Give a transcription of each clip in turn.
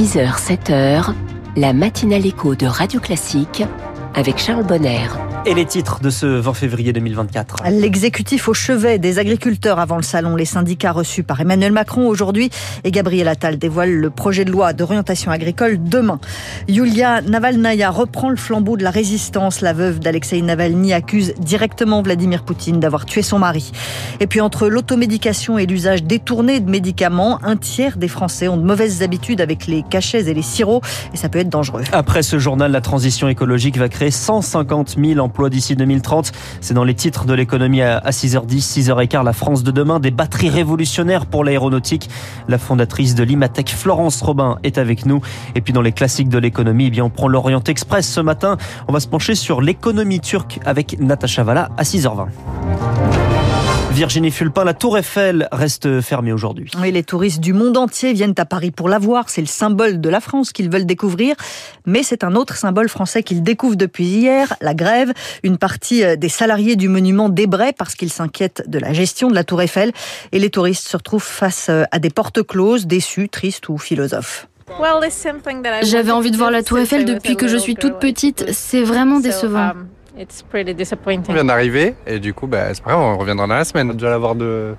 6h, 7h, la matinale écho de Radio Classique avec Charles Bonner. Et les titres de ce 20 février 2024 L'exécutif au chevet des agriculteurs avant le salon, les syndicats reçus par Emmanuel Macron aujourd'hui et Gabriel Attal dévoile le projet de loi d'orientation agricole demain. Yulia Navalnaya reprend le flambeau de la résistance. La veuve d'Alexei Navalny accuse directement Vladimir Poutine d'avoir tué son mari. Et puis entre l'automédication et l'usage détourné de médicaments, un tiers des Français ont de mauvaises habitudes avec les cachets et les sirops et ça peut être dangereux. Après ce journal, la transition écologique va créer 150 000 emplois d'ici 2030. C'est dans les titres de l'économie à 6h10, 6h15, la France de demain, des batteries révolutionnaires pour l'aéronautique. La fondatrice de l'Imatech, Florence Robin, est avec nous. Et puis dans les classiques de l'économie, eh bien, on prend l'Orient Express ce matin. On va se pencher sur l'économie turque avec Natacha Valla à 6h20. Virginie Fulpin, la Tour Eiffel reste fermée aujourd'hui. Oui, les touristes du monde entier viennent à Paris pour la voir. C'est le symbole de la France qu'ils veulent découvrir. Mais c'est un autre symbole français qu'ils découvrent depuis hier, la grève. Une partie euh, des salariés du monument débraient parce qu'ils s'inquiètent de la gestion de la Tour Eiffel. Et les touristes se retrouvent face euh, à des portes closes, déçus, tristes ou philosophes. J'avais envie de voir la Tour Eiffel depuis que je suis toute petite. C'est vraiment décevant. On vient d'arriver et du coup, bah, c'est pas grave, on reviendra dans la semaine. Déjà l'avoir de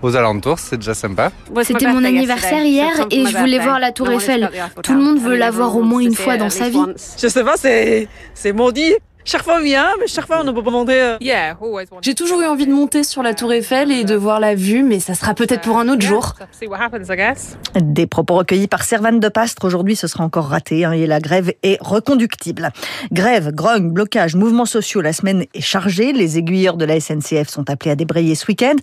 aux alentours, c'est déjà sympa. C'était mon anniversaire hier et je voulais voir la Tour Eiffel. Tout le monde veut la voir au moins une fois dans sa vie. Je sais pas, c'est c'est maudit. Chaque fois on vient, mais chaque fois on ne peut pas monter. euh. J'ai toujours eu envie de monter sur la tour Eiffel et de voir la vue, mais ça sera peut-être pour un autre jour. Des propos recueillis par Servane de Pastre. Aujourd'hui, ce sera encore raté hein, et la grève est reconductible. Grève, grogne, blocage, mouvements sociaux. La semaine est chargée. Les aiguilleurs de la SNCF sont appelés à débrayer ce week-end.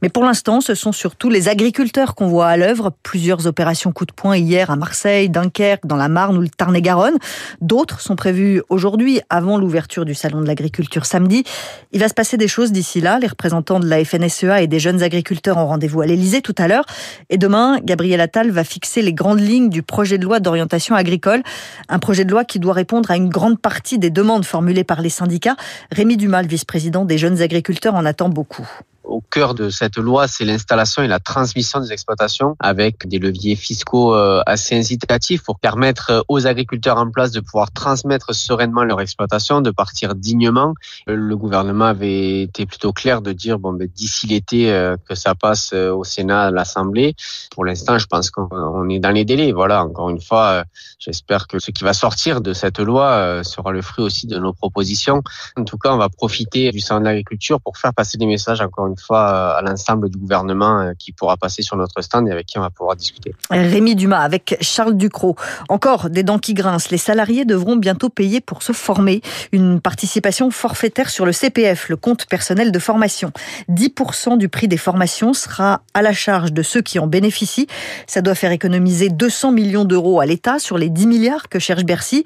Mais pour l'instant, ce sont surtout les agriculteurs qu'on voit à l'œuvre. Plusieurs opérations coup de poing hier à Marseille, Dunkerque, dans la Marne ou le Tarn-et-Garonne. D'autres sont prévues aujourd'hui avant l'ouverture du Salon de l'agriculture samedi. Il va se passer des choses d'ici là. Les représentants de la FNSEA et des jeunes agriculteurs ont rendez-vous à l'Elysée tout à l'heure. Et demain, Gabriel Attal va fixer les grandes lignes du projet de loi d'orientation agricole. Un projet de loi qui doit répondre à une grande partie des demandes formulées par les syndicats. Rémi Dumas, vice-président des jeunes agriculteurs, en attend beaucoup au cœur de cette loi, c'est l'installation et la transmission des exploitations avec des leviers fiscaux euh, assez incitatifs pour permettre aux agriculteurs en place de pouvoir transmettre sereinement leur exploitation, de partir dignement. Le gouvernement avait été plutôt clair de dire bon ben d'ici l'été euh, que ça passe euh, au Sénat, à l'Assemblée. Pour l'instant, je pense qu'on est dans les délais. Voilà, encore une fois, j'espère que ce qui va sortir de cette loi sera le fruit aussi de nos propositions. En tout cas, on va profiter du salon de l'agriculture pour faire passer des messages encore fois à l'ensemble du gouvernement qui pourra passer sur notre stand et avec qui on va pouvoir discuter. Rémi Dumas avec Charles Ducrot. Encore des dents qui grincent. Les salariés devront bientôt payer pour se former. Une participation forfaitaire sur le CPF, le compte personnel de formation. 10% du prix des formations sera à la charge de ceux qui en bénéficient. Ça doit faire économiser 200 millions d'euros à l'État sur les 10 milliards que cherche Bercy.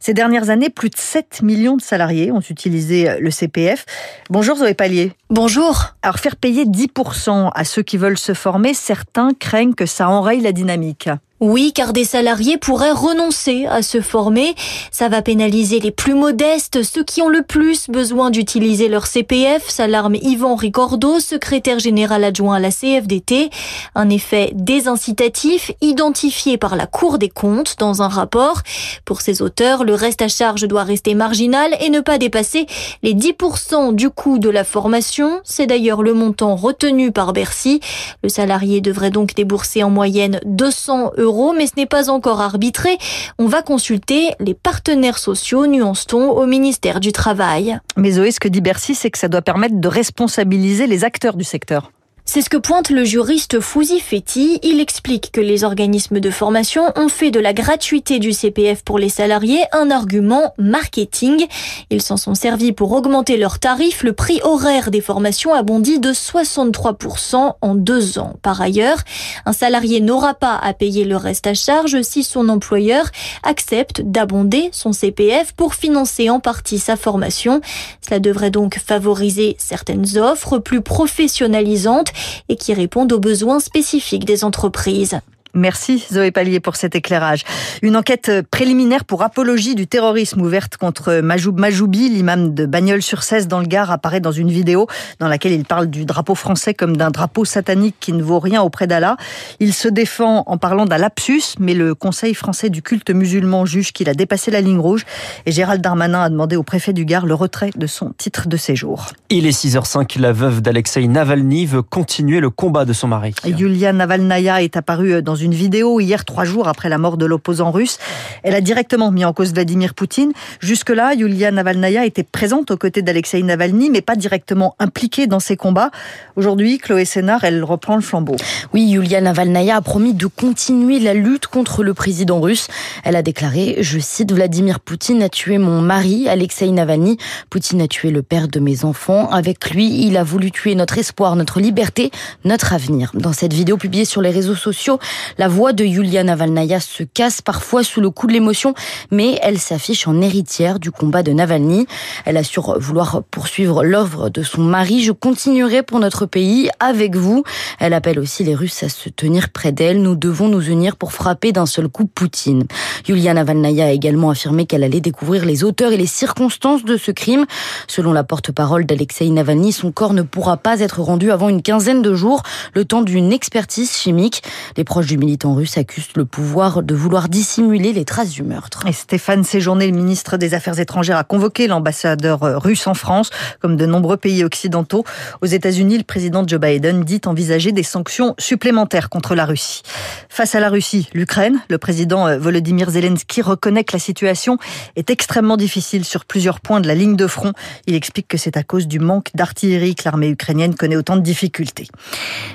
Ces dernières années, plus de 7 millions de salariés ont utilisé le CPF. Bonjour Zoé Pallier. Bonjour. Alors faire payer 10% à ceux qui veulent se former, certains craignent que ça enraye la dynamique. Oui, car des salariés pourraient renoncer à se former. Ça va pénaliser les plus modestes, ceux qui ont le plus besoin d'utiliser leur CPF, s'alarme Yvan Ricordo, secrétaire général adjoint à la CFDT. Un effet désincitatif identifié par la Cour des comptes dans un rapport. Pour ces auteurs, le reste à charge doit rester marginal et ne pas dépasser les 10% du coût de la formation. C'est d'ailleurs le montant retenu par Bercy. Le salarié devrait donc débourser en moyenne 200 euros mais ce n'est pas encore arbitré. On va consulter les partenaires sociaux, nuance-t-on, au ministère du Travail. Mais Zoé, ce que dit Bercy, c'est que ça doit permettre de responsabiliser les acteurs du secteur. C'est ce que pointe le juriste Fouzi Fetti. Il explique que les organismes de formation ont fait de la gratuité du CPF pour les salariés un argument marketing. Ils s'en sont servis pour augmenter leurs tarifs. Le prix horaire des formations a bondi de 63% en deux ans. Par ailleurs, un salarié n'aura pas à payer le reste à charge si son employeur accepte d'abonder son CPF pour financer en partie sa formation. Cela devrait donc favoriser certaines offres plus professionnalisantes et qui répondent aux besoins spécifiques des entreprises. Merci Zoé Pallier pour cet éclairage. Une enquête préliminaire pour apologie du terrorisme ouverte contre Majoub Majoubi, l'imam de Bagnols-sur-Cèze dans le Gard, apparaît dans une vidéo dans laquelle il parle du drapeau français comme d'un drapeau satanique qui ne vaut rien auprès d'Allah. Il se défend en parlant d'un lapsus, mais le Conseil français du culte musulman juge qu'il a dépassé la ligne rouge et Gérald Darmanin a demandé au préfet du Gard le retrait de son titre de séjour. Il est 6h05, la veuve d'Alexei Navalny veut continuer le combat de son mari. Yulia Navalnaya est apparue dans une vidéo hier, trois jours après la mort de l'opposant russe. Elle a directement mis en cause Vladimir Poutine. Jusque-là, Yulia Navalnaya était présente aux côtés d'Alexei Navalny, mais pas directement impliquée dans ses combats. Aujourd'hui, Chloé Sénard, elle reprend le flambeau. Oui, Yulia Navalnaya a promis de continuer la lutte contre le président russe. Elle a déclaré, je cite, Vladimir Poutine a tué mon mari, Alexei Navalny. Poutine a tué le père de mes enfants. Avec lui, il a voulu tuer notre espoir, notre liberté, notre avenir. Dans cette vidéo publiée sur les réseaux sociaux, la voix de Yulia Navalnaya se casse parfois sous le coup de l'émotion, mais elle s'affiche en héritière du combat de Navalny. Elle assure vouloir poursuivre l'œuvre de son mari. Je continuerai pour notre pays avec vous. Elle appelle aussi les Russes à se tenir près d'elle. Nous devons nous unir pour frapper d'un seul coup Poutine. Yulia Navalnaya a également affirmé qu'elle allait découvrir les auteurs et les circonstances de ce crime. Selon la porte-parole d'Alexei Navalny, son corps ne pourra pas être rendu avant une quinzaine de jours, le temps d'une expertise chimique. Les proches du militant russe accusent le pouvoir de vouloir dissimuler les traces du meurtre. Et Stéphane Séjourné, le ministre des Affaires étrangères, a convoqué l'ambassadeur russe en France, comme de nombreux pays occidentaux. Aux États-Unis, le président Joe Biden dit envisager des sanctions supplémentaires contre la Russie. Face à la Russie, l'Ukraine, le président Volodymyr Zelensky reconnaît que la situation est extrêmement difficile sur plusieurs points de la ligne de front. Il explique que c'est à cause du manque d'artillerie que l'armée ukrainienne connaît autant de difficultés.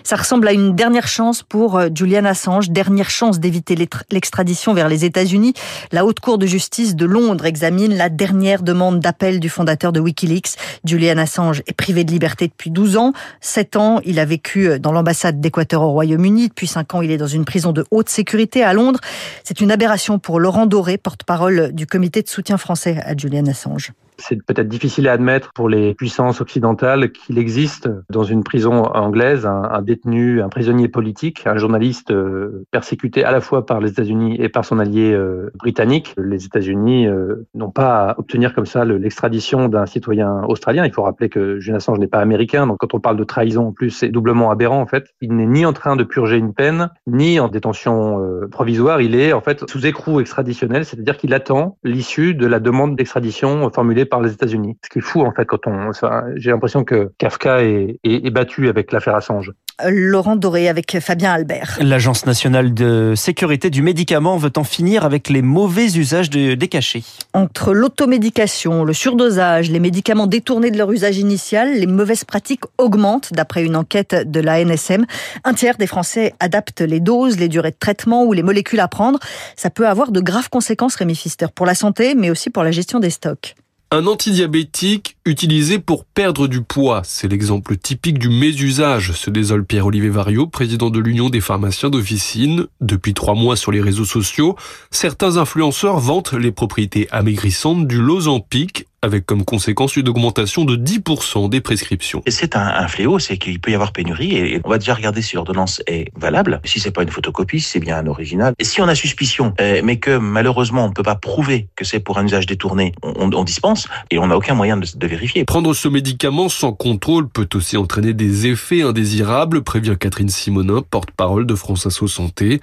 Ça ressemble à une dernière chance pour Julian Assange, dernière chance d'éviter l'extradition vers les États-Unis. La Haute Cour de justice de Londres examine la dernière demande d'appel du fondateur de Wikileaks. Julian Assange est privé de liberté depuis 12 ans. 7 ans, il a vécu dans l'ambassade d'Équateur au Royaume-Uni. Depuis 5 ans, il est dans une prison de haute sécurité à Londres. C'est une aberration pour Laurent Doré, porte-parole du comité de soutien français à Julian Assange. C'est peut-être difficile à admettre pour les puissances occidentales qu'il existe dans une prison anglaise un, détenu, un prisonnier politique, un journaliste euh, persécuté à la fois par les États-Unis et par son allié euh, britannique. Les États-Unis euh, n'ont pas à obtenir comme ça l'extradition d'un citoyen australien. Il faut rappeler que Julian Assange n'est pas américain, donc quand on parle de trahison en plus, c'est doublement aberrant en fait. Il n'est ni en train de purger une peine, ni en détention provisoire. Il est en fait sous écrou extraditionnel, c'est-à-dire qu'il attend l'issue de la demande d'extradition formulée par les États-Unis. Ce qui est fou en fait quand on, j'ai l'impression que Kafka est, est, est battu avec l'affaire Assange. Laurent Doré avec Fabien Albert. L'Agence nationale de sécurité du médicament veut en finir avec les mauvais usages de, des cachets. Entre l'automédication, le surdosage, les médicaments détournés de leur usage initial, les mauvaises pratiques augmentent d'après une enquête de la NSM. Un tiers des Français adaptent les doses, les durées de traitement ou les molécules à prendre. Ça peut avoir de graves conséquences, Rémi Fister, pour la santé, mais aussi pour la gestion des stocks. Un antidiabétique utilisé pour perdre du poids, c'est l'exemple typique du mésusage, se désole Pierre-Olivier Vario, président de l'Union des pharmaciens d'officine. Depuis trois mois sur les réseaux sociaux, certains influenceurs vantent les propriétés amaigrissantes du Lozampic avec comme conséquence une augmentation de 10% des prescriptions. C'est un, fléau, c'est qu'il peut y avoir pénurie et on va déjà regarder si l'ordonnance est valable, si c'est pas une photocopie, c'est bien un original. Et si on a suspicion, euh, mais que malheureusement on ne peut pas prouver que c'est pour un usage détourné, on, on dispense et on n'a aucun moyen de, de Prendre ce médicament sans contrôle peut aussi entraîner des effets indésirables, prévient Catherine Simonin, porte-parole de France Asso Santé.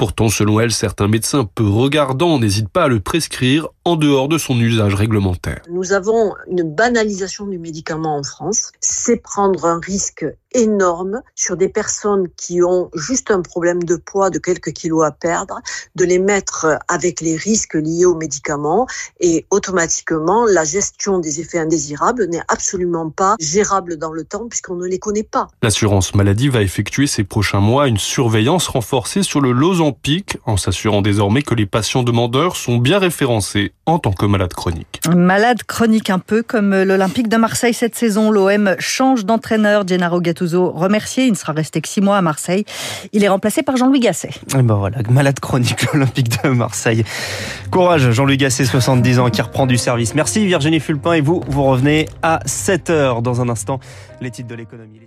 Pourtant, selon elle, certains médecins peu regardants n'hésitent pas à le prescrire en dehors de son usage réglementaire. Nous avons une banalisation du médicament en France. C'est prendre un risque énorme sur des personnes qui ont juste un problème de poids de quelques kilos à perdre, de les mettre avec les risques liés aux médicaments et automatiquement la gestion des effets indésirables n'est absolument pas gérable dans le temps puisqu'on ne les connaît pas. L'assurance maladie va effectuer ces prochains mois une surveillance renforcée sur le Lozampic en s'assurant désormais que les patients demandeurs sont bien référencés en tant que malades chroniques. Malade chronique un peu comme l'Olympique de Marseille cette saison, l'OM change d'entraîneur, Gennaro Gattuso remercié, il ne sera resté que six mois à Marseille. Il est remplacé par Jean-Louis Gasset. Et ben voilà, malade chronique l'Olympique de Marseille. Courage Jean-Louis Gasset, 70 ans, qui reprend du service. Merci Virginie Fulpin et vous, vous revenez à 7h dans un instant. Les titres de l'économie.